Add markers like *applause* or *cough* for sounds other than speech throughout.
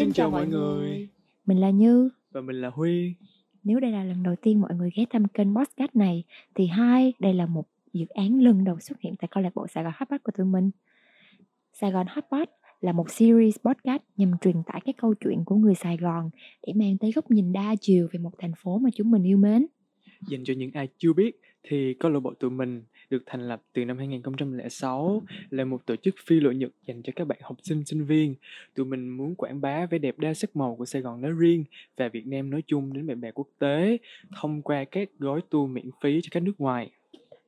Xin chào mọi người. Mình là Như. Và mình là Huy. Nếu đây là lần đầu tiên mọi người ghé thăm kênh podcast này thì hai, đây là một dự án lần đầu xuất hiện tại câu lạc bộ Sài Gòn Hotpot của tụi mình. Sài Gòn Hotpot là một series podcast nhằm truyền tải các câu chuyện của người Sài Gòn để mang tới góc nhìn đa chiều về một thành phố mà chúng mình yêu mến. Dành cho những ai chưa biết thì câu lạc bộ tụi mình được thành lập từ năm 2006 là một tổ chức phi lợi nhuận dành cho các bạn học sinh sinh viên. Tụi mình muốn quảng bá vẻ đẹp đa sắc màu của Sài Gòn nói riêng và Việt Nam nói chung đến bạn bè quốc tế thông qua các gói tour miễn phí cho các nước ngoài.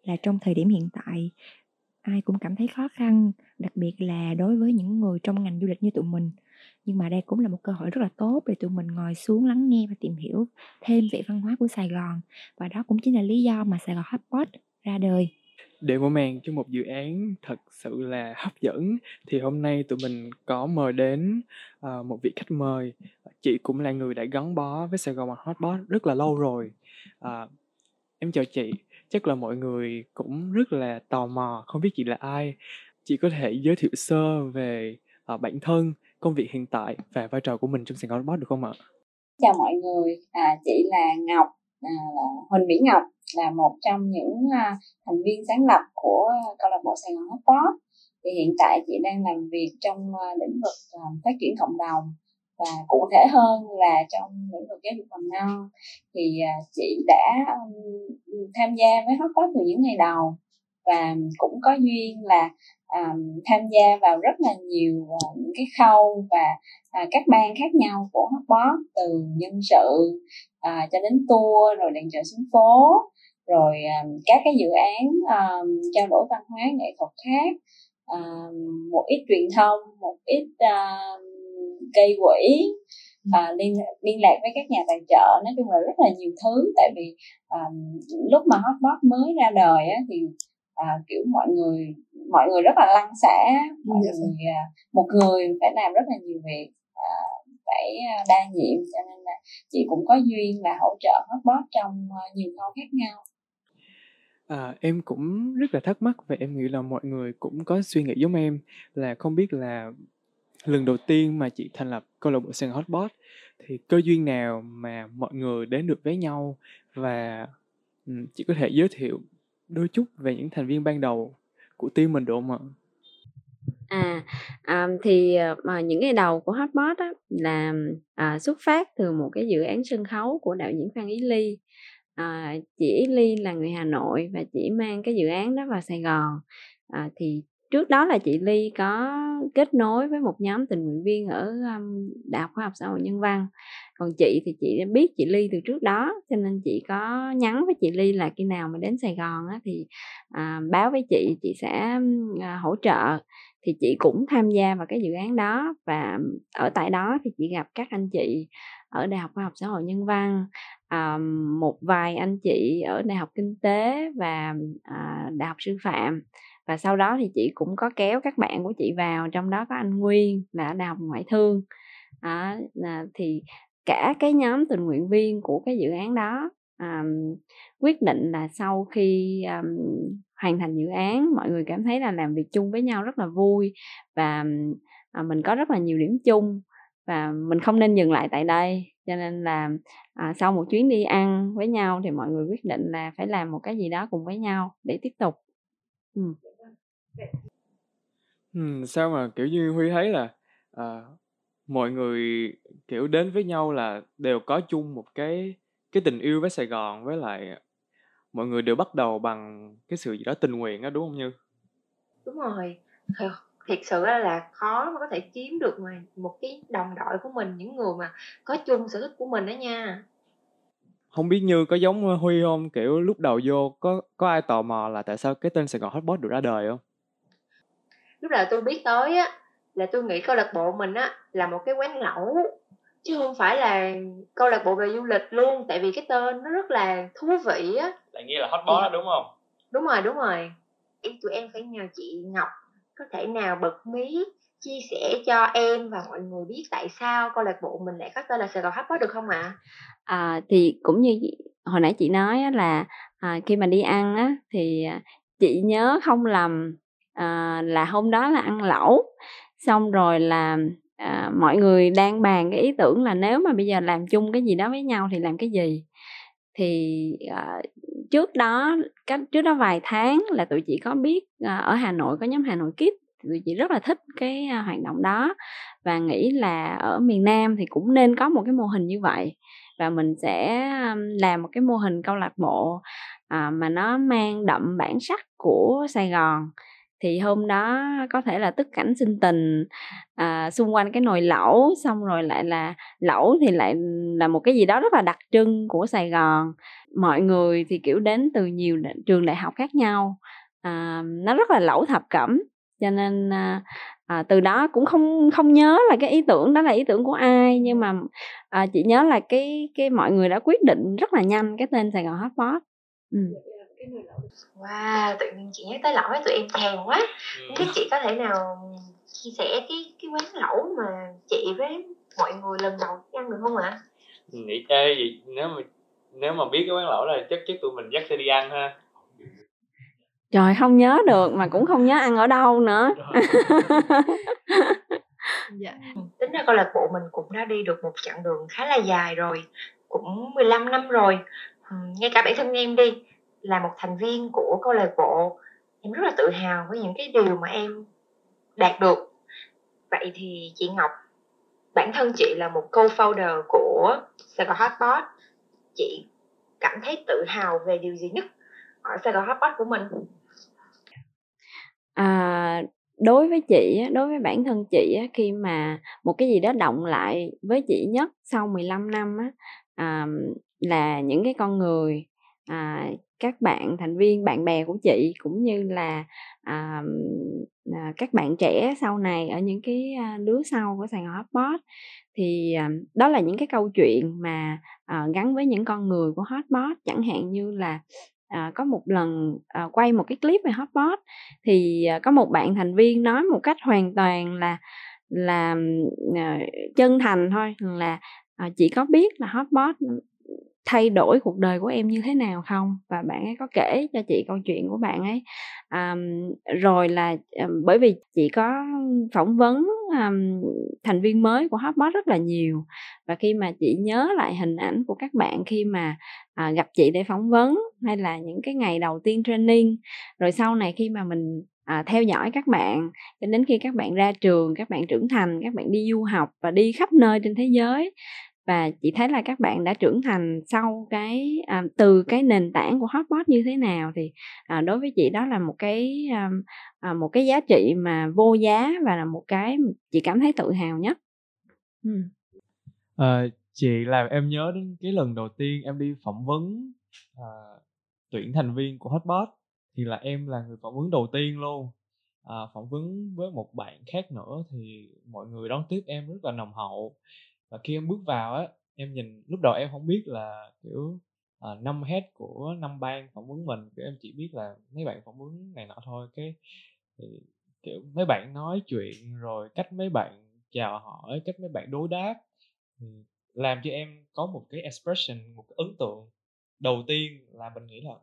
Là trong thời điểm hiện tại, ai cũng cảm thấy khó khăn, đặc biệt là đối với những người trong ngành du lịch như tụi mình. Nhưng mà đây cũng là một cơ hội rất là tốt để tụi mình ngồi xuống lắng nghe và tìm hiểu thêm về văn hóa của Sài Gòn. Và đó cũng chính là lý do mà Sài Gòn Hotpot ra đời để mở màn cho một dự án thật sự là hấp dẫn. Thì hôm nay tụi mình có mời đến uh, một vị khách mời. Chị cũng là người đã gắn bó với Sài Gòn Hotpot rất là lâu rồi. Uh, em chào chị. Chắc là mọi người cũng rất là tò mò không biết chị là ai. Chị có thể giới thiệu sơ về uh, bản thân công việc hiện tại và vai trò của mình trong Sài Gòn Hotpot được không ạ? Chào mọi người, à, chị là Ngọc, à, là Huỳnh Mỹ Ngọc là một trong những à, thành viên sáng lập của câu lạc bộ Sài Gòn Hotpot thì hiện tại chị đang làm việc trong à, lĩnh vực à, phát triển cộng đồng và cụ thể hơn là trong lĩnh vực giáo dục mầm non. Thì chị đã tham gia với Hotpot từ những ngày đầu và cũng có duyên là um, tham gia vào rất là nhiều uh, những cái khâu và uh, các ban khác nhau của hotbox từ nhân sự uh, cho đến tour rồi đèn trợ xuống phố rồi um, các cái dự án um, trao đổi văn hóa nghệ thuật khác um, một ít truyền thông một ít uh, gây quỹ uh, liên liên lạc với các nhà tài trợ. Nói chung là rất là nhiều thứ tại vì um, lúc mà hotbot mới ra đời á, thì uh, kiểu mọi người mọi người rất là lăn xả mọi yes. Dạ. người uh, một người phải làm rất là nhiều việc uh, phải đa nhiệm. Cho nên là chị cũng có duyên là hỗ trợ hotbot trong nhiều khâu khác nhau À, em cũng rất là thắc mắc và em nghĩ là mọi người cũng có suy nghĩ giống em là không biết là lần đầu tiên mà chị thành lập câu lạc bộ Sài Hotbot thì cơ duyên nào mà mọi người đến được với nhau và um, chị có thể giới thiệu đôi chút về những thành viên ban đầu của team mình được không ạ? À, à thì ờ, mà những ngày đầu của Hotbot á, là à, xuất phát từ một cái dự án sân khấu của đạo diễn Phan Ý Ly Ờ, à, chị Ly là người Hà Nội và chị mang cái dự án đó vào Sài Gòn. À, thì trước đó là chị Ly có kết nối với một nhóm tình nguyện viên ở um, Đại học Khoa học Xã hội Nhân văn. Còn chị thì chị đã biết chị Ly từ trước đó cho nên chị có nhắn với chị Ly là khi nào mà đến Sài Gòn á, thì à, báo với chị chị sẽ à, hỗ trợ. Thì chị cũng tham gia vào cái dự án đó và ở tại đó thì chị gặp các anh chị ở Đại học Khoa học Xã hội Nhân văn à, một vài anh chị ở Đại học Kinh tế và à, Đại học Sư phạm. Và sau đó thì chị cũng có kéo các bạn của chị vào trong đó có anh Nguyên là ở Đại học Ngoại thương. À, à, thì cả cái nhóm tình nguyện viên của cái dự án đó um, quyết định là sau khi um, hoàn thành dự án mọi người cảm thấy là làm việc chung với nhau rất là vui và uh, mình có rất là nhiều điểm chung và mình không nên dừng lại tại đây cho nên là à, sau một chuyến đi ăn với nhau thì mọi người quyết định là phải làm một cái gì đó cùng với nhau để tiếp tục ừ. Ừ, sao mà kiểu như Huy thấy là à, mọi người kiểu đến với nhau là đều có chung một cái cái tình yêu với Sài Gòn với lại mọi người đều bắt đầu bằng cái sự gì đó tình nguyện á đúng không Như? Đúng rồi thiệt sự là khó mà có thể kiếm được mà một cái đồng đội của mình những người mà có chung sở thích của mình đó nha. Không biết như có giống huy không? Kiểu lúc đầu vô có có ai tò mò là tại sao cái tên sài gòn hotbot được ra đời không? Lúc đầu tôi biết tới á là tôi nghĩ câu lạc bộ mình á là một cái quán lẩu chứ không phải là câu lạc bộ về du lịch luôn tại vì cái tên nó rất là thú vị á. Lại nghe là hotbot đó đúng không? Đúng rồi đúng rồi. Em tụi em phải nhờ chị ngọc có thể nào bật mí chia sẻ cho em và mọi người biết tại sao câu lạc bộ mình lại có tên là Sài Gòn Hotpot được không ạ? À? à, thì cũng như hồi nãy chị nói là à, khi mà đi ăn á thì à, chị nhớ không lầm à, là hôm đó là ăn lẩu xong rồi là à, mọi người đang bàn cái ý tưởng là nếu mà bây giờ làm chung cái gì đó với nhau thì làm cái gì thì à, trước đó, cách trước đó vài tháng là tụi chị có biết ờ, ở Hà Nội có nhóm Hà Nội Kids, tụi chị rất là thích cái ờ, hoạt động đó và nghĩ là ở miền Nam thì cũng nên có một cái mô hình như vậy và mình sẽ làm một cái mô hình câu lạc bộ ờ, mà nó mang đậm bản sắc của Sài Gòn thì hôm đó có thể là tức cảnh sinh tình à, xung quanh cái nồi lẩu xong rồi lại là lẩu thì lại là một cái gì đó rất là đặc trưng của Sài Gòn. Mọi người thì kiểu đến từ nhiều trường đại học khác nhau à, nó rất là lẩu thập cẩm. Cho nên à, à, từ đó cũng không không nhớ là cái ý tưởng đó là ý tưởng của ai nhưng mà à, chị nhớ là cái cái mọi người đã quyết định rất là nhanh cái tên Sài Gòn Hotpot. Ừ. Wow, tự nhiên chị nhắc tới lẩu tụi em thèm quá. Ừ. Thế chị có thể nào chia sẻ cái cái quán lẩu mà chị với mọi người lần đầu ăn được không ạ? Nghĩ ê gì nếu mà nếu mà biết cái quán lẩu là chắc chắc tụi mình dắt sẽ đi ăn ha trời không nhớ được mà cũng không nhớ ăn ở đâu nữa *laughs* dạ. tính ra câu lạc bộ mình cũng đã đi được một chặng đường khá là dài rồi cũng 15 năm rồi ngay cả bản thân em đi là một thành viên của câu lạc bộ. Em rất là tự hào với những cái điều mà em đạt được. Vậy thì chị Ngọc bản thân chị là một co-founder của Sài Gòn Hotpot. Chị cảm thấy tự hào về điều gì nhất ở Sài Gòn Hotpot của mình? À, đối với chị đối với bản thân chị khi mà một cái gì đó động lại với chị nhất sau 15 năm á, à, là những cái con người, à, các bạn thành viên, bạn bè của chị cũng như là, à, à, các bạn trẻ sau này ở những cái, đứa lứa sau của Sài Gòn Hotpot. Thì, à, đó là những cái câu chuyện mà, à, gắn với những con người của Hotpot, chẳng hạn như là à, có một lần à, quay một cái clip về hotpot thì à, có một bạn thành viên nói một cách hoàn toàn là là à, chân thành thôi là à, chị có biết là hotpot thay đổi cuộc đời của em như thế nào không? Và bạn ấy có kể cho chị câu chuyện của bạn ấy um, rồi là um, bởi vì chị có phỏng vấn um, thành viên mới của Hotbot rất là nhiều. Và khi mà chị nhớ lại hình ảnh của các bạn khi mà à, gặp chị để phỏng vấn hay là những cái ngày đầu tiên training rồi sau này khi mà mình à, theo dõi các bạn cho đến khi các bạn ra trường các bạn trưởng thành các bạn đi du học và đi khắp nơi trên thế giới và chị thấy là các bạn đã trưởng thành sau cái à, từ cái nền tảng của hotbot như thế nào thì à, đối với chị đó là một cái à, à, một cái giá trị mà vô giá và là một cái chị cảm thấy tự hào nhất. Ừ. à, chị làm em nhớ đến cái lần đầu tiên em đi phỏng vấn à, tuyển thành viên của hotbot thì là em là người phỏng vấn đầu tiên luôn. À, phỏng vấn với một bạn khác nữa thì mọi người đón tiếp em rất là nồng hậu và khi em bước vào á em nhìn lúc đầu em không biết là kiểu uh, năm head của năm ban phỏng vấn mình kiểu em chỉ biết là mấy bạn phỏng vấn này nọ thôi. Cái thì kiểu mấy bạn nói chuyện rồi cách mấy bạn chào hỏi cách mấy bạn đối đáp thì làm cho em có một cái expression một cái ấn tượng đầu tiên là mình nghĩ là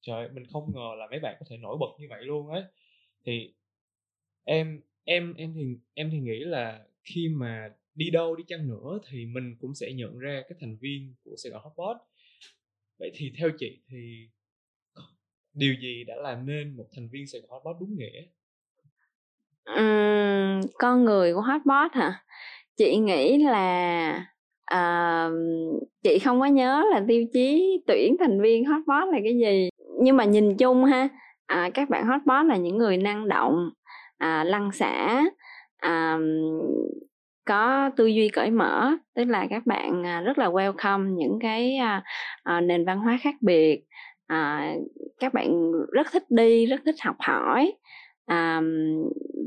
trời mình không ngờ là mấy bạn có thể nổi bật như vậy luôn ấy. Thì em em em thì em thì nghĩ là khi mà đi đâu đi chăng nữa thì mình cũng sẽ nhận ra các thành viên của Sài Gòn Hotpot. Vậy thì theo chị thì điều gì đã làm nên một thành viên Sài Gòn Hotpot đúng nghĩa? Uhm, con người của Hotpot hả? Chị nghĩ là uh, chị không có nhớ là tiêu chí tuyển thành viên Hotpot là cái gì. Nhưng mà nhìn chung ha à, các bạn Hotpot là những người năng động à, lăng xả à, có tư duy cởi mở tức là các bạn à, rất là welcome những cái à, à, nền văn hóa khác biệt. À, các bạn rất thích đi rất thích học hỏi. À,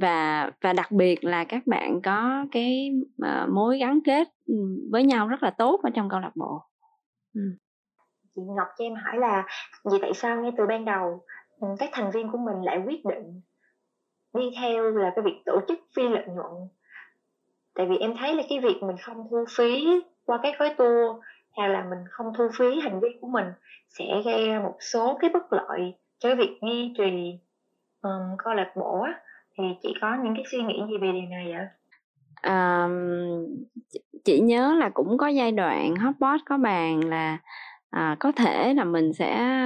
và và đặc biệt là các bạn có cái à, mối gắn kết ừ, với nhau rất là tốt ở trong câu lạc bộ. Ừ. chị Ngọc cho em hỏi là vì tại sao ngay từ ban đầu ừ, các thành viên của mình lại quyết định đi theo là cái việc tổ chức phi lợi nhuận? Tại vì em thấy là cái việc mình không thu phí qua các gói tour hay là mình không thu phí hành vi của mình sẽ gây ra một số cái bất lợi cho cái việc duy trì um, câu lạc bộ á. Thì chị có những cái suy nghĩ gì về điều này ạ? À, chị nhớ là cũng có giai đoạn hotbot có bàn là à, có thể là mình sẽ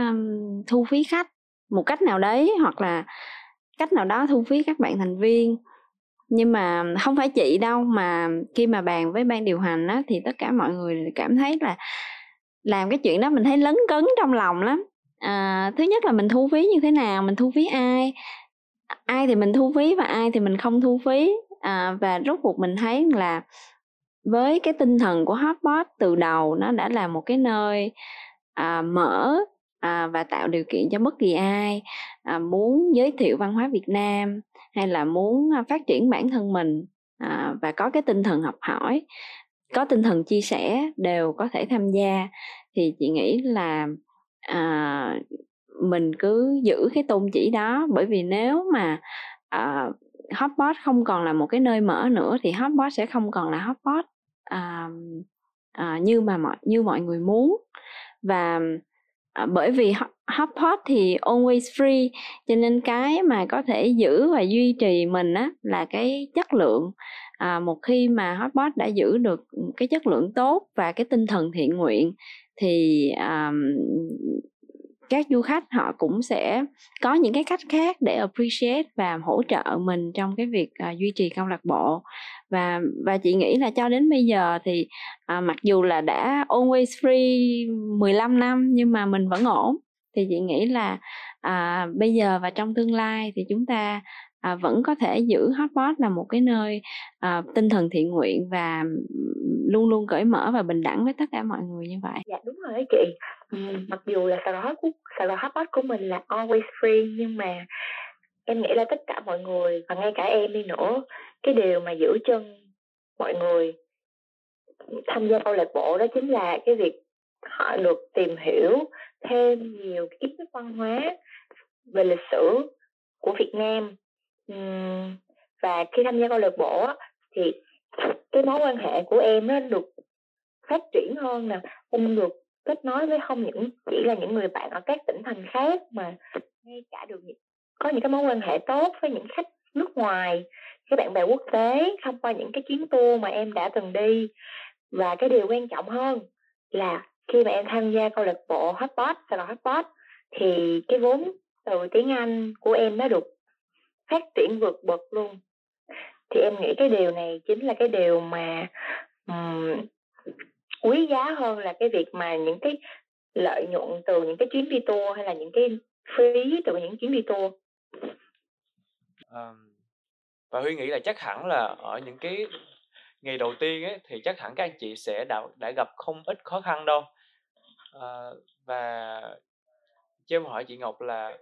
thu phí khách một cách nào đấy hoặc là cách nào đó thu phí các bạn thành viên nhưng mà không phải chị đâu mà khi mà bàn với ban điều hành á thì tất cả mọi người cảm thấy là làm cái chuyện đó mình thấy lấn cấn trong lòng lắm. À, thứ nhất là mình thu phí như thế nào mình thu phí ai? Ai thì mình thu phí và ai thì mình không thu phí. À, và rốt cuộc mình thấy là với cái tinh thần của hotbot từ đầu nó đã là một cái nơi à, mở à, và tạo điều kiện cho bất kỳ ai à, muốn giới thiệu văn hóa Việt Nam hay là muốn à, phát triển bản thân mình à, và có cái tinh thần học hỏi có tinh thần chia sẻ đều có thể tham gia thì chị nghĩ là à, mình cứ giữ cái tôn chỉ đó. Bởi vì nếu mà à, hotbot không còn là một cái nơi mở nữa thì hotbot sẽ không còn là hotbot à, à, như mà mọi như mọi người muốn. Và à, bởi vì hotpot thì always free cho nên cái mà có thể giữ và duy trì mình á là cái chất lượng. À, một khi mà hotpot đã giữ được cái chất lượng tốt và cái tinh thần thiện nguyện thì um, các du khách họ cũng sẽ có những cái cách khác để appreciate và hỗ trợ mình trong cái việc uh, duy trì câu lạc bộ và và chị nghĩ là cho đến bây giờ thì à, mặc dù là đã always free 15 năm nhưng mà mình vẫn ổn. Thì chị nghĩ là à, bây giờ và trong tương lai thì chúng ta à, vẫn có thể giữ hotpot là một cái nơi à, tinh thần thiện nguyện và luôn luôn cởi mở và bình đẳng với tất cả mọi người như vậy. Dạ đúng rồi đấy chị. Ừ, mặc dù là sài gòn hot sài gòn hotpot của mình là always free nhưng mà em nghĩ là tất cả mọi người và ngay cả em đi nữa, cái điều mà giữ chân mọi người tham gia câu lạc bộ đó chính là cái việc họ được tìm hiểu thêm nhiều kiến thức văn hóa về lịch sử của Việt Nam. Và khi tham gia câu lạc bộ thì cái mối quan hệ của em nó được phát triển hơn nè, em được kết nối với không những chỉ là những người bạn ở các tỉnh thành khác mà ngay cả được có những cái mối quan hệ tốt với những khách nước ngoài các bạn bè quốc tế thông qua những cái chuyến tour mà em đã từng đi. Và cái điều quan trọng hơn là khi mà em tham gia câu lạc bộ Hotpot Sài Gòn Hotpot thì cái vốn từ tiếng Anh của em nó được phát triển vượt bậc luôn. Thì em nghĩ cái điều này chính là cái điều mà um, quý giá hơn là cái việc mà những cái lợi nhuận từ những cái chuyến đi tour hay là những cái phí từ những chuyến đi tour um, và huy nghĩ là chắc hẳn là ở những cái ngày đầu tiên ấy thì chắc hẳn các anh chị sẽ đã đã gặp không ít khó khăn đâu à, và cho em hỏi chị Ngọc là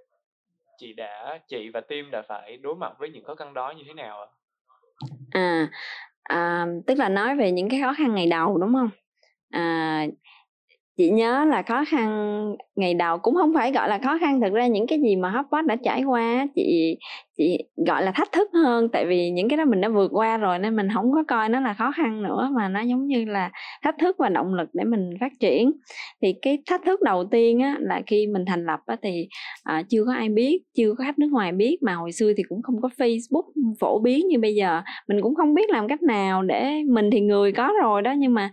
chị đã chị và team đã phải đối mặt với những khó khăn đó như thế nào ạ? À, à tức là nói về những cái khó khăn ngày đầu đúng không? À, chị nhớ là khó khăn ngày đầu cũng không phải gọi là khó khăn thực ra những cái gì mà hotbot đã trải qua chị chị gọi là thách thức hơn. Tại vì những cái đó mình đã vượt qua rồi nên mình không có coi nó là khó khăn nữa mà nó giống như là thách thức và động lực để mình phát triển. Thì cái thách thức đầu tiên á là khi mình thành lập á thì à, chưa có ai biết chưa có khách nước ngoài biết mà hồi xưa thì cũng không có facebook phổ biến như bây giờ. Mình cũng không biết làm cách nào để mình thì người có rồi đó nhưng mà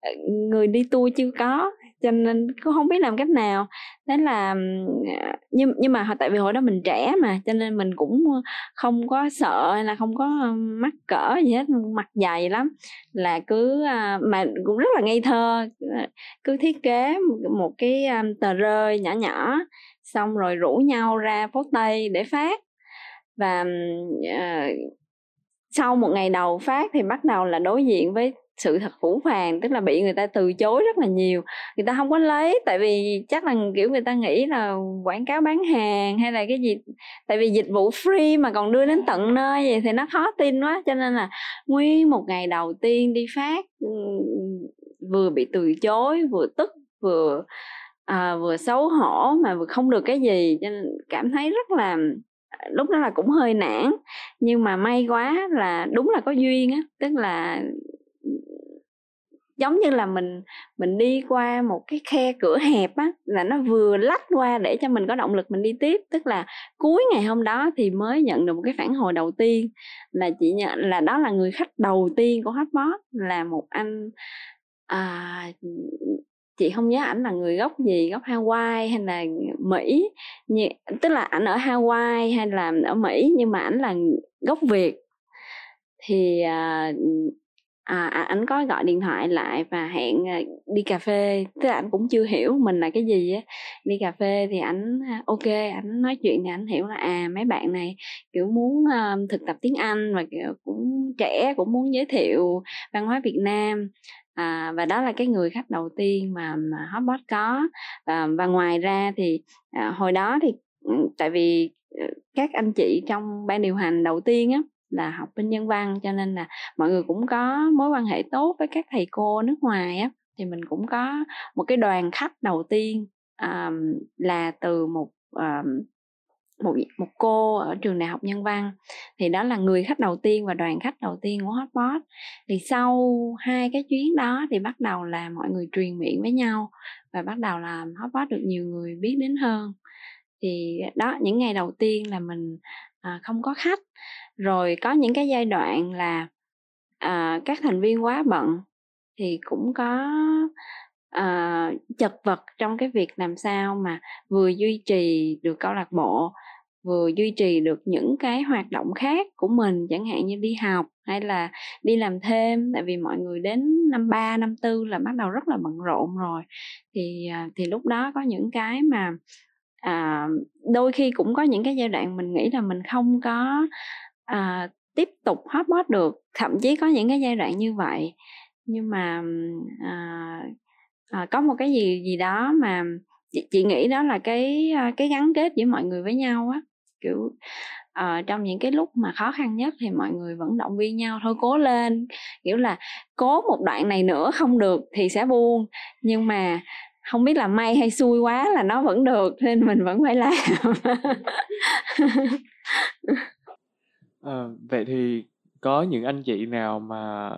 ờ, người đi tour chưa có cho nên cũng không biết làm cách nào. Thế là à, nhưng nhưng mà tại vì hồi đó mình trẻ mà cho nên mình cũng không có sợ hay là không có mắc cỡ gì hết mặt dày lắm. Là cứ à, mà cũng rất là ngây thơ ờ, cứ thiết kế một cái à, tờ rơi nhỏ nhỏ xong rồi rủ nhau ra phố tây để phát. Và uh, sau một ngày đầu phát thì bắt đầu là đối diện với sự thật phủ phàng tức là bị người ta từ chối rất là nhiều. Người ta không có lấy tại vì chắc là kiểu người ta nghĩ là quảng cáo bán hàng hay là cái gì tại vì dịch vụ free mà còn đưa đến tận nơi vậy thì nó khó tin quá. Cho nên là nguyên một ngày đầu tiên đi phát vừa bị từ chối vừa tức vừa à, vừa xấu hổ mà vừa không được cái gì cho nên cảm thấy rất là lúc đó là cũng hơi nản. Nhưng mà may quá là đúng là có duyên á tức là giống như là mình mình đi qua một cái khe cửa hẹp á là nó vừa lách qua để cho mình có động lực mình đi tiếp. Tức là cuối ngày hôm đó thì mới nhận được một cái phản hồi đầu tiên là chị nhận là đó là người khách đầu tiên của hotbot là một anh à, chị không nhớ ảnh là người gốc gì gốc Hawaii hay là Mỹ như, tức là ảnh ở Hawaii hay là ở Mỹ nhưng mà ảnh là gốc Việt. Thì à, à, à ảnh có gọi điện thoại lại và hẹn ờ, đi cà phê. Tức là anh cũng chưa hiểu mình là cái gì á. Đi cà phê thì ảnh à, ok ảnh nói chuyện thì ảnh hiểu là à mấy bạn này kiểu muốn uh, thực tập tiếng anh và kiểu cũng trẻ cũng muốn giới thiệu văn hóa việt nam. À, và đó là cái người khách đầu tiên mà, mà hotbot có. À, và ngoài ra thì à, hồi đó thì ừ, tại vì ờ, các anh chị trong ban điều hành đầu tiên á là học bên nhân văn cho nên là mọi người cũng có mối quan hệ tốt với các thầy cô nước ngoài á. Thì mình cũng có một cái đoàn khách đầu tiên um, là từ một um, một một cô ở trường đại học nhân văn. Thì đó là người khách đầu tiên và đoàn khách đầu tiên của hotpot. Thì sau hai cái chuyến đó thì bắt đầu là mọi người truyền miệng với nhau và bắt đầu làm hotpot được nhiều người biết đến hơn. Thì đó những ngày đầu tiên là mình à, không có khách rồi có những cái giai đoạn là à, các thành viên quá bận thì cũng có à, chật vật trong cái việc làm sao mà vừa duy trì được câu lạc bộ vừa duy trì được những cái hoạt động khác của mình chẳng hạn như đi học hay là đi làm thêm. Tại vì mọi người đến năm ba năm tư là bắt đầu rất là bận rộn rồi. Thì ờ, thì lúc đó có những cái mà à, đôi khi cũng có những cái giai đoạn mình nghĩ là mình không có à, tiếp tục hotbot được. Thậm chí có những cái giai đoạn như vậy. Nhưng mà à, à, có một cái gì gì đó mà chị, chị nghĩ đó là cái cái gắn kết giữa mọi người với nhau á. Kiểu uh, trong những cái lúc mà khó khăn nhất thì mọi người vẫn động viên nhau thôi cố lên. Kiểu là cố một đoạn này nữa không được thì sẽ buông. Nhưng mà không biết là may hay xui quá là nó vẫn được nên mình vẫn phải làm. *laughs* à, vậy thì có những anh chị nào mà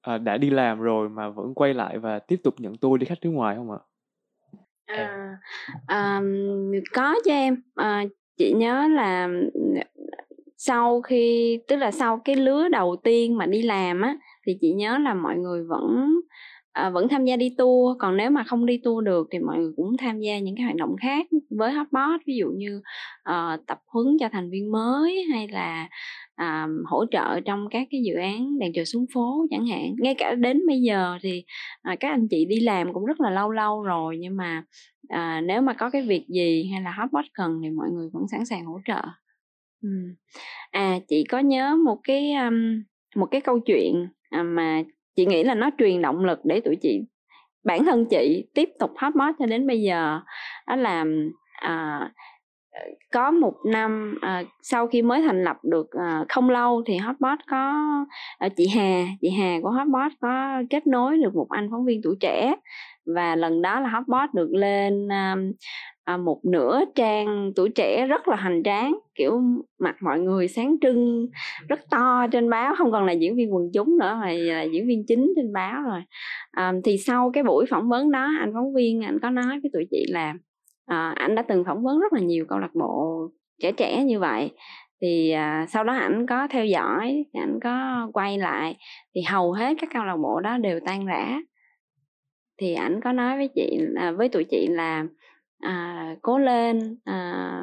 à, đã đi làm rồi mà vẫn quay lại và tiếp tục nhận tour đi khách nước ngoài không ạ? À, à, có cho em à, chị nhớ là sau khi tức là sau cái lứa đầu tiên mà đi làm á thì chị nhớ là mọi người vẫn à, vẫn tham gia đi tour còn nếu mà không đi tour được thì mọi người cũng tham gia những cái hoạt động khác với hotbot ví dụ như uh, tập huấn cho thành viên mới hay là uh, hỗ trợ trong các cái dự án đèn trời xuống phố chẳng hạn ngay cả đến bây giờ thì uh, các anh chị đi làm cũng rất là lâu lâu rồi nhưng mà uh, nếu mà có cái việc gì hay là hotbot cần thì mọi người vẫn sẵn sàng hỗ trợ ừ. à chị có nhớ một cái um, một cái câu chuyện mà chị nghĩ là nó truyền động lực để tụi chị bản thân chị tiếp tục hotbot cho đến bây giờ. Đó là à, có một năm à, sau khi mới thành lập được à, không lâu thì hotbot có à, chị Hà chị Hà của hotbot có kết nối được một anh phóng viên tuổi trẻ. Và lần đó là hotbot được lên à, à, một nửa trang tuổi trẻ rất là hoành tráng kiểu mặt mọi người sáng trưng rất to trên báo không còn là diễn viên quần chúng nữa mà là diễn viên chính trên báo rồi. À, thì sau cái buổi phỏng vấn đó anh phóng viên anh có nói với tụi chị là à, anh đã từng phỏng vấn rất là nhiều câu lạc bộ trẻ trẻ như vậy. Thì à, sau đó ảnh có theo dõi ảnh có quay lại thì hầu hết các câu lạc bộ đó đều tan rã. Thì ảnh có nói với chị à, với tụi chị là à, cố lên. À,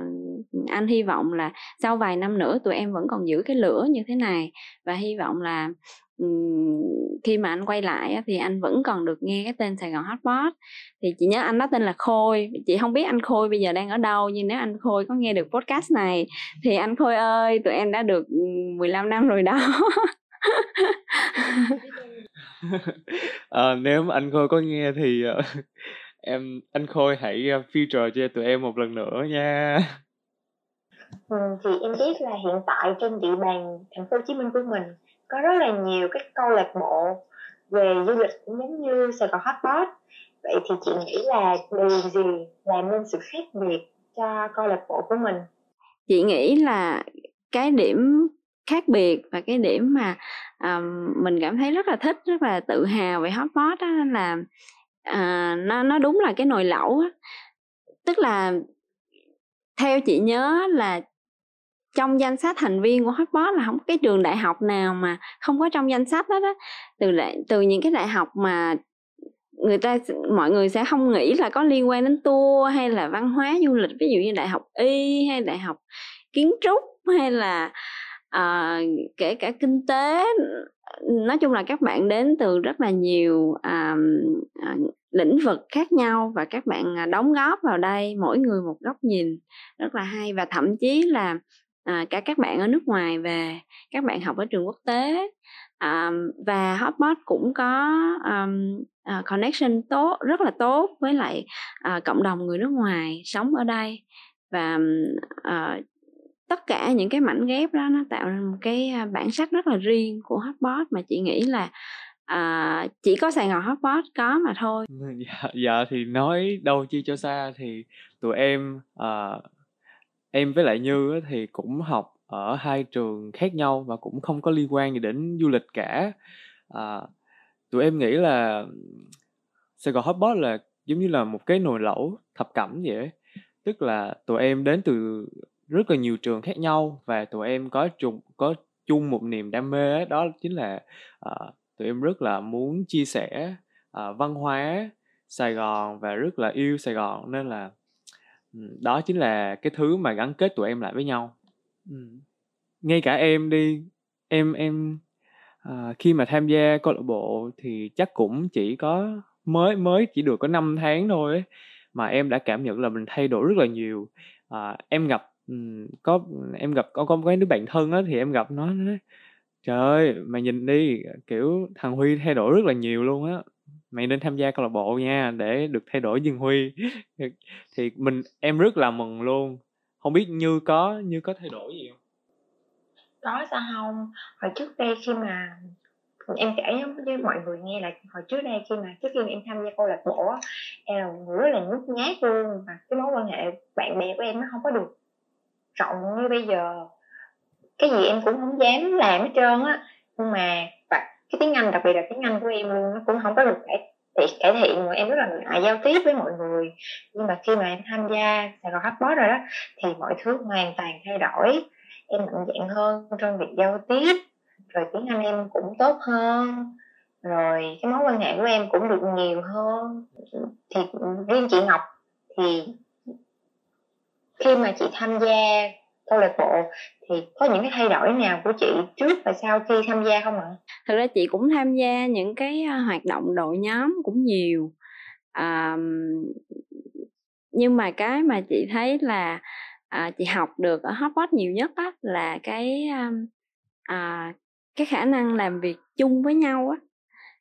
anh hy vọng là sau vài năm nữa tụi em vẫn còn giữ cái lửa như thế này và hy vọng là um, khi mà anh quay lại thì anh vẫn còn được nghe cái tên Sài Gòn Hotpot. Thì chị nhớ anh đó tên là Khôi. Chị không biết anh Khôi bây giờ đang ở đâu nhưng nếu anh Khôi có nghe được podcast này thì anh Khôi ơi tụi em đã được 15 năm rồi đó. À, *laughs* nếu mà anh Khôi có nghe thì ờ, em anh Khôi hãy uh, feature cho tụi em một lần nữa nha. Ừ, thì em biết là hiện tại trên địa bàn thành phố Hồ Chí Minh của mình có rất là nhiều các câu lạc bộ về du lịch cũng giống như Sài Gòn Hotpot. Vậy thì chị nghĩ là điều gì làm nên sự khác biệt cho câu lạc bộ của mình? Chị nghĩ là cái điểm khác biệt và cái điểm mà uh, mình cảm thấy rất là thích rất là tự hào về hotpot đó là à, nó nó đúng là cái nồi lẩu á. Tức là theo chị nhớ là trong danh sách thành viên của Hotbot là không cái trường đại học nào mà không có trong danh sách đó đó từ đại, từ những cái đại học mà người ta mọi người sẽ không nghĩ là có liên quan đến tour hay là văn hóa du lịch ví dụ như đại học y hay đại học kiến trúc hay là à, kể cả kinh tế nói chung là các bạn đến từ rất là nhiều à, à, lĩnh vực khác nhau và các bạn à, đóng góp vào đây mỗi người một góc nhìn rất là hay. Và thậm chí là à, cả các bạn ở nước ngoài về các bạn học ở trường quốc tế à, và Hotbot cũng có um, uh, connection tốt rất là tốt với lại uh, cộng đồng người nước ngoài sống ở đây. Và uh, tất cả những cái mảnh ghép đó nó tạo ra một cái à, bản sắc rất là riêng của Hotbot mà chị nghĩ là à, chỉ có Sài Gòn Hotpot có mà thôi. *laughs* Dạ, dạ thì nói đâu chi cho xa thì tụi em à, em với lại Như thì cũng học ở hai trường khác nhau và cũng không có liên quan gì đến du lịch cả. À, tụi em nghĩ là Sài Gòn Hotpot là giống như là một cái nồi lẩu thập cẩm vậy ấy. Tức là tụi em đến từ rất là nhiều trường khác nhau và tụi em có chung có chung một niềm đam mê ấy, đó chính là uh, tụi em rất là muốn chia sẻ uh, văn hóa Sài Gòn và rất là yêu Sài Gòn. Nên là đó chính là cái thứ mà gắn kết tụi em lại với nhau. Ngay cả em đi em em à, khi mà tham gia câu lạc bộ thì chắc cũng chỉ có mới mới chỉ được có 5 tháng thôi ấy, mà em đã cảm nhận là mình thay đổi rất là nhiều. À, em gặp có em gặp có có cái đứa bạn thân á thì em gặp nó, nó nói trời ơi mày nhìn đi kiểu thằng Huy thay đổi rất là nhiều luôn á. Mày nên tham gia câu lạc bộ nha để được thay đổi dương Huy. *laughs* Thì mình em rất là mừng luôn. Không biết như có như có thay đổi gì không? Có sao không? Hồi trước đây khi mà em kể với mọi người nghe là hồi trước đây khi mà trước khi mà em tham gia câu lạc bộ em là người rất là nhút nhát luôn và cái mối quan hệ bạn bè của em nó không có được rộng như bây giờ. Cái gì em cũng không dám làm hết trơn á. Nhưng mà và cái tiếng anh, đặc biệt là tiếng anh của em luôn, nó cũng không có được cải thiện cải thiện mà em rất là ngại giao tiếp với mọi người. Nhưng mà khi mà em tham gia sài gòn hotbot rồi đó, thì mọi thứ hoàn toàn thay đổi. Em mạnh dạng hơn trong việc giao tiếp, rồi tiếng anh em cũng tốt hơn, rồi cái mối quan hệ của em cũng được nhiều hơn. Thì riêng chị ngọc thì khi mà chị tham gia câu lạc bộ thì có những cái thay đổi nào của chị trước và sau khi tham gia không ạ? Thực ra chị cũng tham gia những cái hoạt động đội nhóm cũng nhiều. À, nhưng mà cái mà chị thấy là à, chị học được ở Hotpot nhiều nhất á, là cái à, cái khả năng làm việc chung với nhau á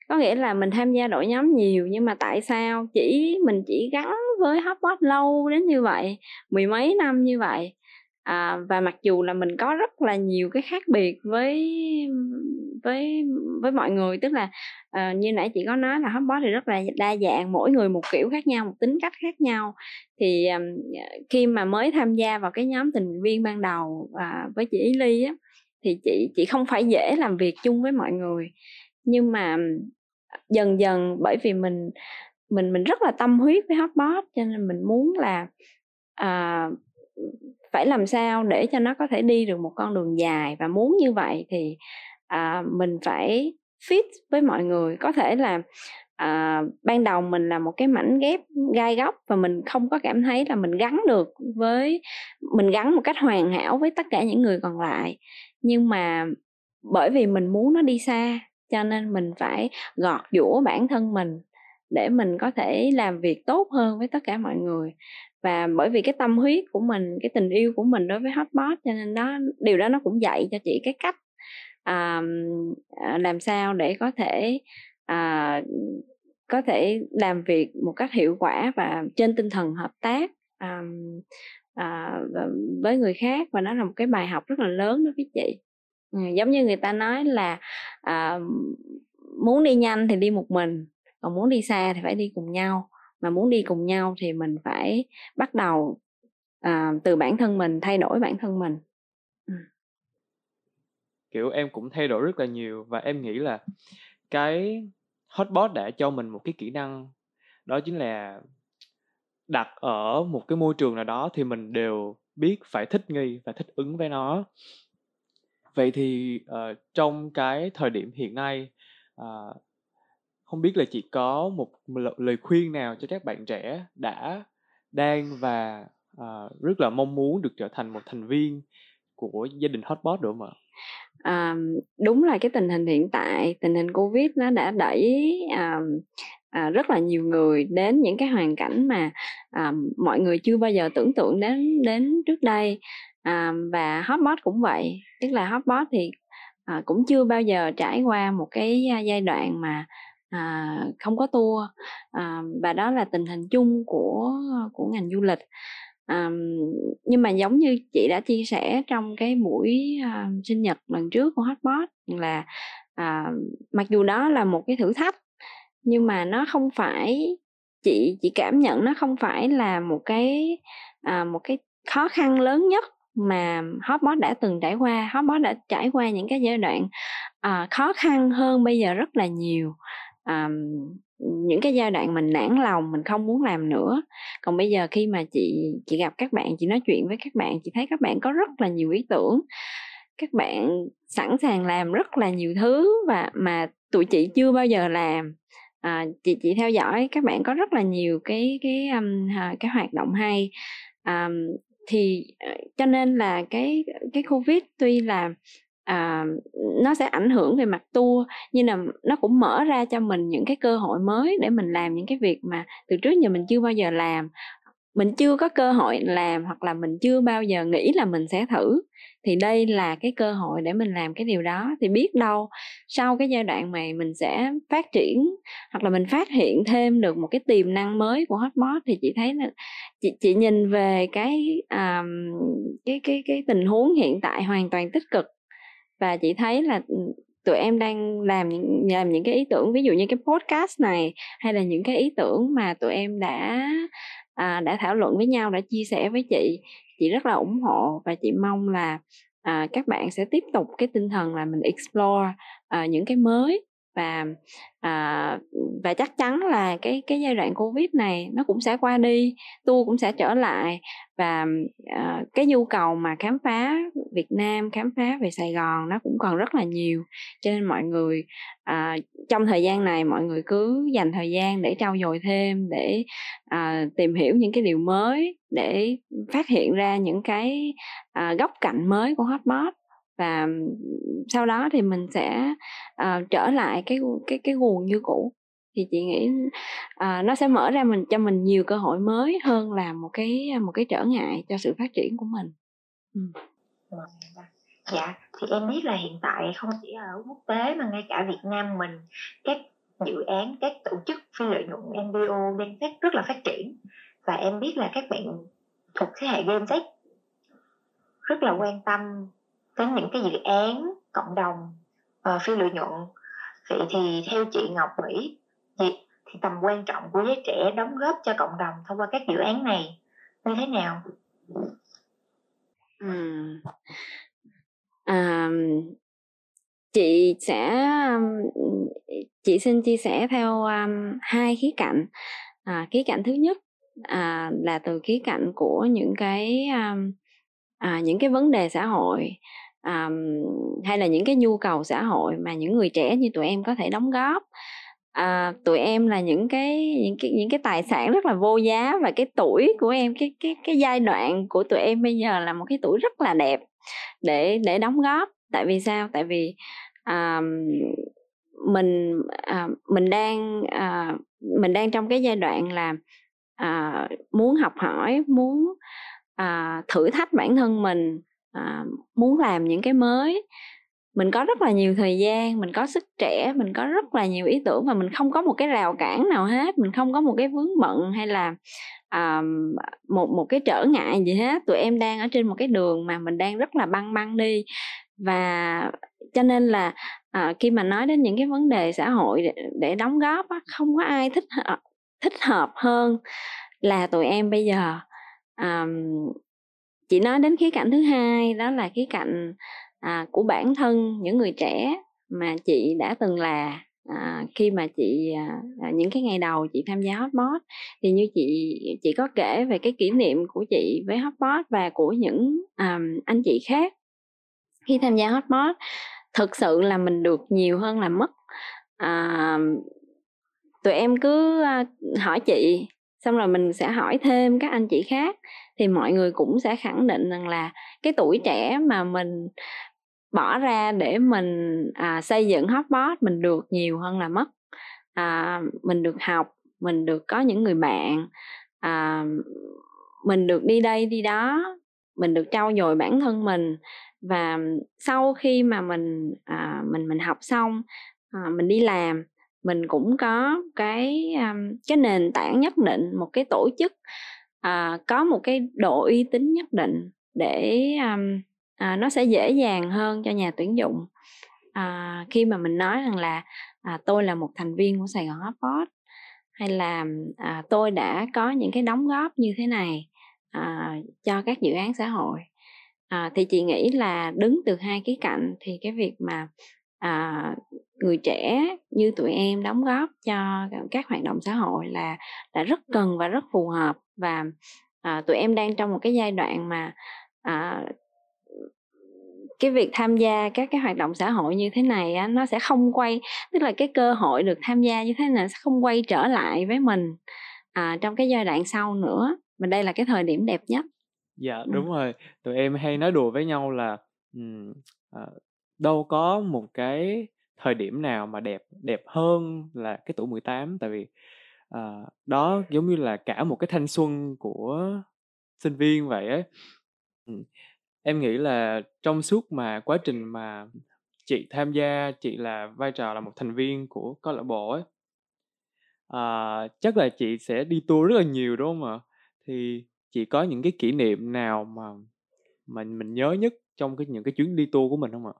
có nghĩa là mình tham gia đội nhóm nhiều nhưng mà tại sao chỉ mình chỉ gắn với Hotpot lâu đến như vậy mười mấy năm như vậy. À, và mặc dù là mình có rất là nhiều cái khác biệt với với với mọi người tức là uh, như nãy chị có nói là hotbot thì rất là đa dạng mỗi người một kiểu khác nhau một tính cách khác nhau. Thì um, khi mà mới tham gia vào cái nhóm tình nguyện viên ban đầu uh, với chị Ý Ly á thì chị chị không phải dễ làm việc chung với mọi người. Nhưng mà dần dần bởi vì mình mình mình rất là tâm huyết với hotbot cho nên mình muốn là à, phải làm sao để cho nó có thể đi được một con đường dài. Và muốn như vậy thì à, mình phải fit với mọi người. Có thể là à, ban đầu mình là một cái mảnh ghép gai góc và mình không có cảm thấy là mình gắn được với mình gắn một cách hoàn hảo với tất cả những người còn lại. Nhưng mà bởi vì mình muốn nó đi xa cho nên mình phải gọt giũa bản thân mình để mình có thể làm việc tốt hơn với tất cả mọi người. Và bởi vì cái tâm huyết của mình cái tình yêu của mình đối với hotbot cho nên đó điều đó nó cũng dạy cho chị cái cách à, làm sao để có thể à, có thể làm việc một cách hiệu quả và trên tinh thần hợp tác à, à, với người khác. Và nó là một cái bài học rất là lớn đối với chị. Ừ, giống như người ta nói là à, muốn đi nhanh thì đi một mình còn muốn đi xa thì phải đi cùng nhau. Mà muốn đi cùng nhau thì mình phải bắt đầu uh, từ bản thân mình thay đổi bản thân mình. Kiểu em cũng thay đổi rất là nhiều và em nghĩ là cái hotbot đã cho mình một cái kỹ năng đó chính là đặt ở một cái môi trường nào đó thì mình đều biết phải thích nghi và thích ứng với nó. Vậy thì uh, trong cái thời điểm hiện nay uh, không biết là chị có một lời khuyên nào cho các bạn trẻ đã đang và uh, rất là mong muốn được trở thành một thành viên của gia đình hotbot được không ạ? À, đúng là cái tình hình hiện tại tình hình covid nó đã đẩy à, à, rất là nhiều người đến những cái hoàn cảnh mà à, mọi người chưa bao giờ tưởng tượng đến đến trước đây à, và hotbot cũng vậy tức là hotbot thì à, cũng chưa bao giờ trải qua một cái giai đoạn mà à, không có tour. À, và đó là tình hình chung của của ngành du lịch. À, nhưng mà giống như chị đã chia sẻ trong cái buổi à, sinh nhật lần trước của hotbot là à, mặc dù đó là một cái thử thách nhưng mà nó không phải chị chị cảm nhận nó không phải là một cái à, một cái khó khăn lớn nhất mà Hotbot đã từng trải qua. Hotbot đã trải qua những cái giai đoạn à, khó khăn hơn bây giờ rất là nhiều um, những cái giai đoạn mình nản lòng mình không muốn làm nữa. Còn bây giờ khi mà chị chị gặp các bạn chị nói chuyện với các bạn chị thấy các bạn có rất là nhiều ý tưởng. Các bạn sẵn sàng làm rất là nhiều thứ và mà tụi chị chưa bao giờ làm. À, chị chị theo dõi các bạn có rất là nhiều cái cái um, cái hoạt động hay. Um, thì ờ, cho nên là cái cái covid tuy là à, nó sẽ ảnh hưởng về mặt tour nhưng là nó cũng mở ra cho mình những cái cơ hội mới để mình làm những cái việc mà từ trước giờ mình chưa bao giờ làm. Mình chưa có cơ hội làm hoặc là mình chưa bao giờ nghĩ là mình sẽ thử thì đây là cái cơ hội để mình làm cái điều đó. Thì biết đâu sau cái giai đoạn này mình sẽ phát triển hoặc là mình phát hiện thêm được một cái tiềm năng mới của hotbot thì chị thấy là chị chị nhìn về cái um, cái cái cái tình huống hiện tại hoàn toàn tích cực và chị thấy là ừ, tụi em đang làm làm những cái ý tưởng ví dụ như cái podcast này hay là những cái ý tưởng mà tụi em đã à, đã thảo luận với nhau đã chia sẻ với chị chị rất là ủng hộ. Và chị mong là à, các bạn sẽ tiếp tục cái tinh thần là mình explore à, những cái mới và à, và chắc chắn là cái cái giai đoạn covid này nó cũng sẽ qua đi tour cũng sẽ trở lại. Và à, cái nhu cầu mà khám phá Việt Nam khám phá về Sài Gòn nó cũng còn rất là nhiều. Cho nên mọi người à, trong thời gian này mọi người cứ dành thời gian để trau dồi thêm để à, tìm hiểu những cái điều mới để phát hiện ra những cái à, góc cạnh mới của hotbot và sau đó thì mình sẽ uh, trở lại cái cái cái nguồn như cũ. Thì chị nghĩ uh, nó sẽ mở ra mình cho mình nhiều cơ hội mới hơn là một cái một cái trở ngại cho sự phát triển của mình. Ừ. dạ thì em biết là hiện tại không chỉ ở quốc tế mà ngay cả Việt Nam mình các dự án các tổ chức phi lợi nhuận NGO đang phát rất là phát triển. Và em biết là các bạn thuộc thế hệ Game Tech rất là quan tâm đến những cái dự án cộng đồng uh, phi lợi nhuận. Vậy thì theo chị Ngọc nghĩ thì, thì tầm quan trọng của giới trẻ đóng góp cho cộng đồng thông qua các dự án này như thế nào? Ừ. à, chị sẽ chị xin chia sẻ theo um, hai khía cạnh. À, khía cạnh thứ nhất à, là từ khía cạnh của những cái um, à, những cái vấn đề xã hội um, hay là những cái nhu cầu xã hội mà những người trẻ như tụi em có thể đóng góp. À, tụi em là những cái những cái những cái tài sản rất là vô giá và cái tuổi của em cái cái cái giai đoạn của tụi em bây giờ là một cái tuổi rất là đẹp để để đóng góp. Tại vì sao? Tại vì à, mình à, mình đang à, mình đang trong cái giai đoạn là à, muốn học hỏi muốn à, thử thách bản thân mình à, muốn làm những cái mới. Mình có rất là nhiều thời gian mình có sức trẻ mình có rất là nhiều ý tưởng và mình không có một cái rào cản nào hết mình không có một cái vướng bận hay là à, một một cái trở ngại gì hết. Tụi em đang ở trên một cái đường mà mình đang rất là băng băng đi. Và cho nên là à, khi mà nói đến những cái vấn đề xã hội để, để đóng góp á, không có ai thích thích hợp hơn là tụi em bây giờ. Um, chị nói đến khía cạnh thứ hai đó là khía cạnh à, của bản thân những người trẻ mà chị đã từng là. À, khi mà chị à, à những cái ngày đầu chị tham gia hotbot thì như chị chị có kể về cái kỷ niệm của chị với hotbot và của những à, anh chị khác. Khi tham gia hotbot thực sự là mình được nhiều hơn là mất. À, tụi em cứ à, hỏi chị xong rồi mình sẽ hỏi thêm các anh chị khác thì mọi người cũng sẽ khẳng định rằng là cái tuổi trẻ mà mình bỏ ra để mình à, xây dựng hotbot mình được nhiều hơn là mất. À, mình được học mình được có những người bạn à, mình được đi đây đi đó mình được trau dồi bản thân mình. Và sau khi mà mình à, mình mình học xong à, mình đi làm mình cũng có cái um, cái nền tảng nhất định một cái tổ chức à, có một cái độ uy tín nhất định để um, à, nó sẽ dễ dàng hơn cho nhà tuyển dụng. À, khi mà mình nói rằng là à, tôi là một thành viên của Sài Gòn Hotpot hay là à, tôi đã có những cái đóng góp như thế này à, cho các dự án xã hội. À, thì chị nghĩ là đứng từ hai cái cạnh thì cái việc mà à, người trẻ như tụi em đóng góp cho các hoạt động xã hội là là rất cần và rất phù hợp và à, tụi em đang trong một cái giai đoạn mà à, cái việc tham gia các cái hoạt động xã hội như thế này á, nó sẽ không quay tức là cái cơ hội được tham gia như thế này sẽ không quay trở lại với mình à, trong cái giai đoạn sau nữa. Mà đây là cái thời điểm đẹp nhất. Dạ ừ. đúng rồi. Tụi em hay nói đùa với nhau là um, à, đâu có một cái thời điểm nào mà đẹp đẹp hơn là cái tuổi 18 tại vì à, đó giống như là cả một cái thanh xuân của sinh viên vậy ấy. Em nghĩ là trong suốt mà quá trình mà chị tham gia chị là vai trò là một thành viên của câu lạc bộ ấy à, chắc là chị sẽ đi tour rất là nhiều đúng không ạ? Thì chị có những cái kỷ niệm nào mà mình mình nhớ nhất trong cái những cái chuyến đi tour của mình không ạ?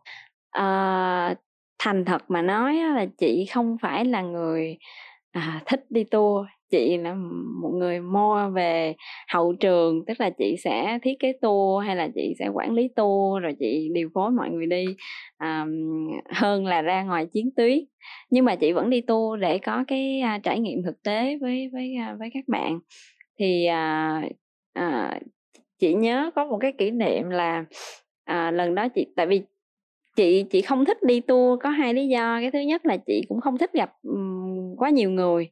À, thành thật mà nói là chị không phải là người à, thích đi tour. Chị là một người mua về hậu trường tức là chị sẽ thiết kế tour hay là chị sẽ quản lý tour rồi chị điều phối mọi người đi à, hơn là ra ngoài chiến tuyến. Nhưng mà chị vẫn đi tour để có cái à, trải nghiệm thực tế với với à, với các bạn. Thì à, à, chị nhớ có một cái kỷ niệm là à, lần đó chị tại vì chị chị không thích đi tour có hai lý do. Cái thứ nhất là chị cũng không thích gặp um, quá nhiều người.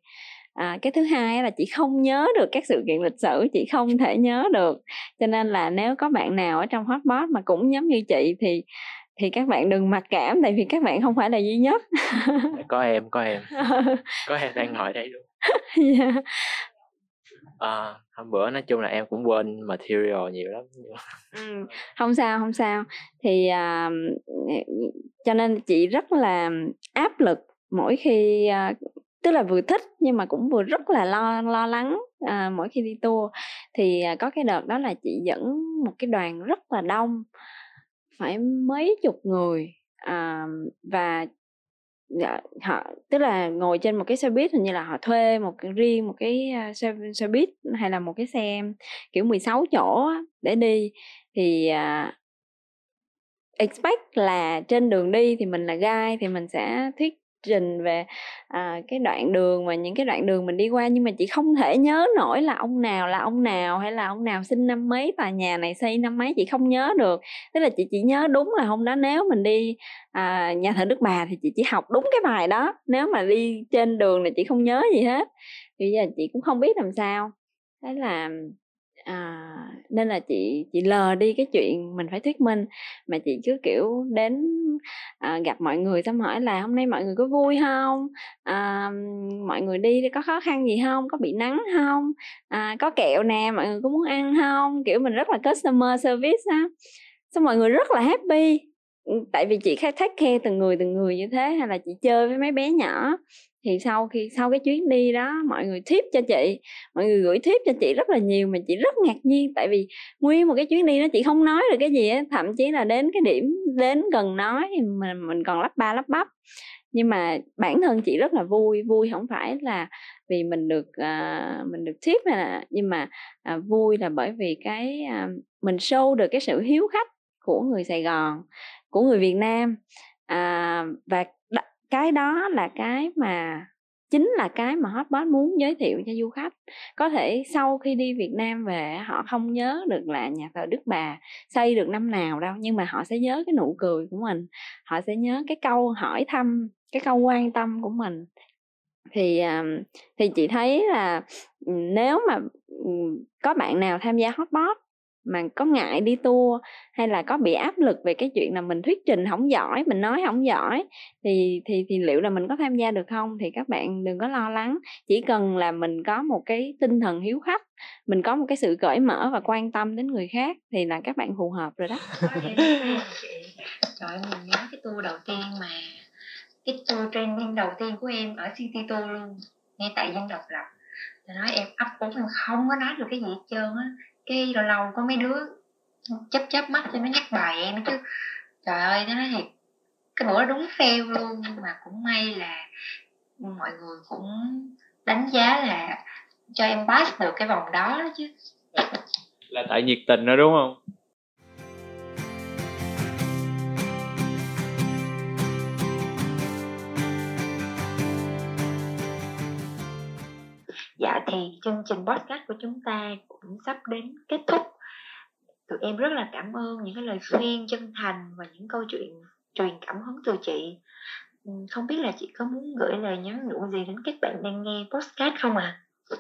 À, cái thứ hai là chị không nhớ được các sự kiện lịch sử chị không thể nhớ được. Cho nên là nếu có bạn nào ở trong hotbot mà cũng giống như chị thì thì các bạn đừng mặc cảm tại vì các bạn không phải là duy nhất. Có em có em. *laughs* Có em đang ngồi đây luôn. Yeah. Dạ. à, hôm bữa nói chung là em cũng quên material nhiều lắm ừ, không sao không sao. Thì uh, cho nên chị rất là áp lực mỗi khi uh, tức là vừa thích nhưng mà cũng vừa rất là lo lo lắng à, mỗi khi đi tour. Thì à, có cái đợt đó là chị dẫn một cái đoàn rất là đông phải mấy chục người à, và dạ, họ tức là ngồi trên một cái xe buýt hình như là họ thuê một cái riêng một cái ờ, xe xe buýt hay là một cái xe kiểu 16 chỗ để đi. Thì uh, expect là trên đường đi thì mình là gai thì mình sẽ thuyết trình về à, cái đoạn đường và những cái đoạn đường mình đi qua. Nhưng mà chị không thể nhớ nổi là ông nào là ông nào hay là ông nào sinh năm mấy tòa nhà này xây năm mấy chị không nhớ được. Tức là chị chỉ nhớ đúng là hôm đó nếu mình đi à, nhà thờ đức bà thì chị chỉ học đúng cái bài đó. Nếu mà đi trên đường thì chị không nhớ gì hết. Bây giờ chị cũng không biết làm sao. Thế là à, nên là chị chị lờ đi cái chuyện mình phải thuyết minh. Mà chị cứ kiểu đến à, gặp mọi người xong hỏi là hôm nay mọi người có vui không à, mọi người đi có khó khăn gì không có bị nắng không à, có kẹo nè mọi người có muốn ăn không kiểu mình rất là customer service á. Xong mọi người rất là happy. Tại vì chị khai thác khe từng người từng người như thế hay là chị chơi với mấy bé nhỏ thì sau khi sau cái chuyến đi đó mọi người tiếp cho chị mọi người gửi tiếp cho chị rất là nhiều mà chị rất ngạc nhiên tại vì nguyên một cái chuyến đi đó chị không nói được cái gì á thậm chí là đến cái điểm đến gần nói thì mình mình còn lắp ba lắp bắp. Nhưng mà bản thân chị rất là vui vui không phải là vì mình được uh, mình được tip hay là nhưng mà uh, vui là bởi vì cái uh, mình show được cái sự hiếu khách của người Sài Gòn của người Việt Nam. À, và cái đó là cái mà, chính là cái mà Hotbot muốn giới thiệu cho du khách. Có thể sau khi đi Việt Nam về họ không nhớ được là nhà thờ Đức Bà xây được năm nào đâu, nhưng mà họ sẽ nhớ cái nụ cười của mình, họ sẽ nhớ cái câu hỏi thăm, cái câu quan tâm của mình. Thì à, thì chị thấy là ừ, nếu mà ừ, có bạn nào tham gia hotbot mà có ngại đi tour hay là có bị áp lực về cái chuyện là mình thuyết trình không giỏi, mình nói không giỏi, thì thì thì liệu là mình có tham gia được không? Thì các bạn đừng có lo lắng. Chỉ cần là mình có một cái tinh thần hiếu khách, mình có một cái sự cởi mở và quan tâm đến người khác thì là các bạn phù hợp rồi đó. *laughs* Trời mình nhớ cái tour đầu tiên mà, cái tour training đầu tiên của em ở City Tour luôn, ngay tại dân độc lập. Nói em ấp úng, em không có nói được cái gì hết trơn á cái lâu lâu có mấy đứa chấp chấp mắt cho nó nhắc bài em chứ. Trời ơi nó nói thiệt cái bữa đúng fail luôn. Nhưng mà cũng may là mọi người cũng đánh giá là cho em pass được cái vòng đó, đó chứ. Là tại nhiệt tình đó đúng không? Dạ thì chương trình podcast của chúng ta cũng sắp đến kết thúc. Tụi em rất là cảm ơn những cái lời khuyên chân thành và những câu chuyện truyền cảm hứng từ chị. Ừ, không biết là chị có muốn gửi lời nhắn nhủ gì đến các bạn đang nghe podcast không ạ? À?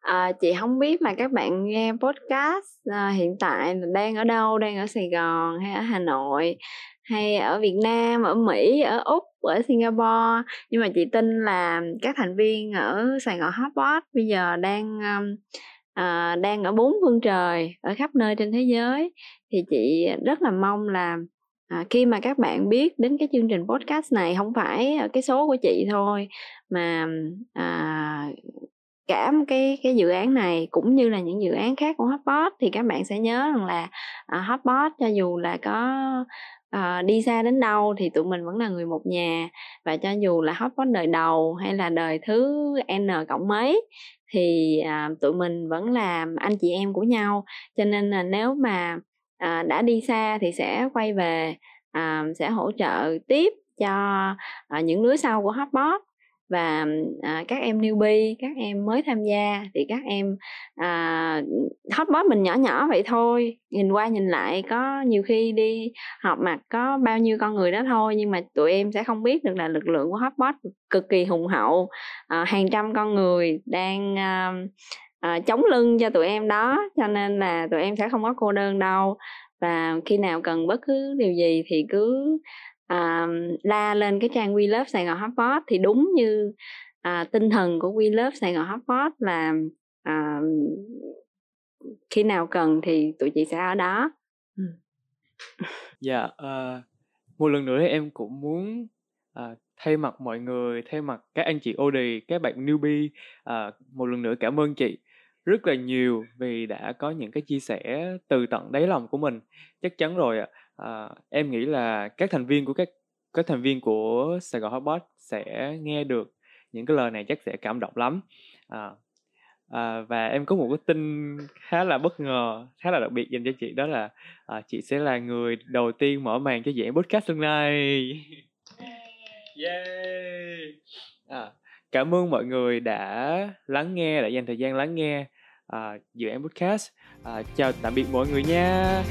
À, chị không biết mà các bạn nghe podcast à, hiện tại là đang ở đâu đang ở Sài Gòn hay ở Hà Nội hay ở Việt Nam ở Mỹ ở Úc ở Singapore. Nhưng mà chị tin là các thành viên ở Sài Gòn Hotpot bây giờ đang à, đang ở bốn phương trời ở khắp nơi trên thế giới. Thì chị rất là mong là à, khi mà các bạn biết đến cái chương trình podcast này không phải ở cái số của chị thôi mà à, cả cái cái dự án này cũng như là những dự án khác của Hotbot thì các bạn sẽ nhớ rằng là à, Hotbot cho dù là có uh, đi xa đến đâu thì tụi mình vẫn là người một nhà. Và cho dù là Hotbot đời đầu hay là đời thứ n cộng mấy thì uh, tụi mình vẫn là anh chị em của nhau. Cho nên là nếu mà uh, đã đi xa thì sẽ quay về uh, sẽ hỗ trợ tiếp cho uh, những lứa sau của Hotbot và à, các em newbie các em mới tham gia thì các em à, hotbot mình nhỏ nhỏ vậy thôi. Nhìn qua nhìn lại có nhiều khi đi họp mặt có bao nhiêu con người đó thôi nhưng mà tụi em sẽ không biết được là lực lượng của hotbot cực kỳ hùng hậu. À, hàng trăm con người đang à, à, chống lưng cho tụi em đó cho nên là tụi em sẽ không có cô đơn đâu. Và khi nào cần bất cứ điều gì thì cứ à, la lên cái trang We Love Sài Gòn Hotpot thì đúng như à, tinh thần của We Love Sài Gòn Hotpot là à, khi nào cần thì tụi chị sẽ ở đó. Ừ. *laughs* Dạ, uh, một lần nữa em cũng muốn uh, thay mặt mọi người, thay mặt các anh chị OD, các bạn newbie, uh, một lần nữa cảm ơn chị rất là nhiều vì đã có những cái chia sẻ từ tận đáy lòng của mình. Chắc chắn rồi ạ. À, em nghĩ là các thành viên của các các thành viên của Sài Gòn Hotbot sẽ nghe được những cái lời này chắc sẽ cảm động lắm. À, à, và em có một cái tin khá là bất ngờ, khá là đặc biệt dành cho chị đó là à, chị sẽ là người đầu tiên mở màn cho dự án podcast lần này. Yeah. À, cảm ơn mọi người đã lắng nghe, đã dành thời gian lắng nghe à, dự án podcast. À, chào tạm biệt mọi người nha.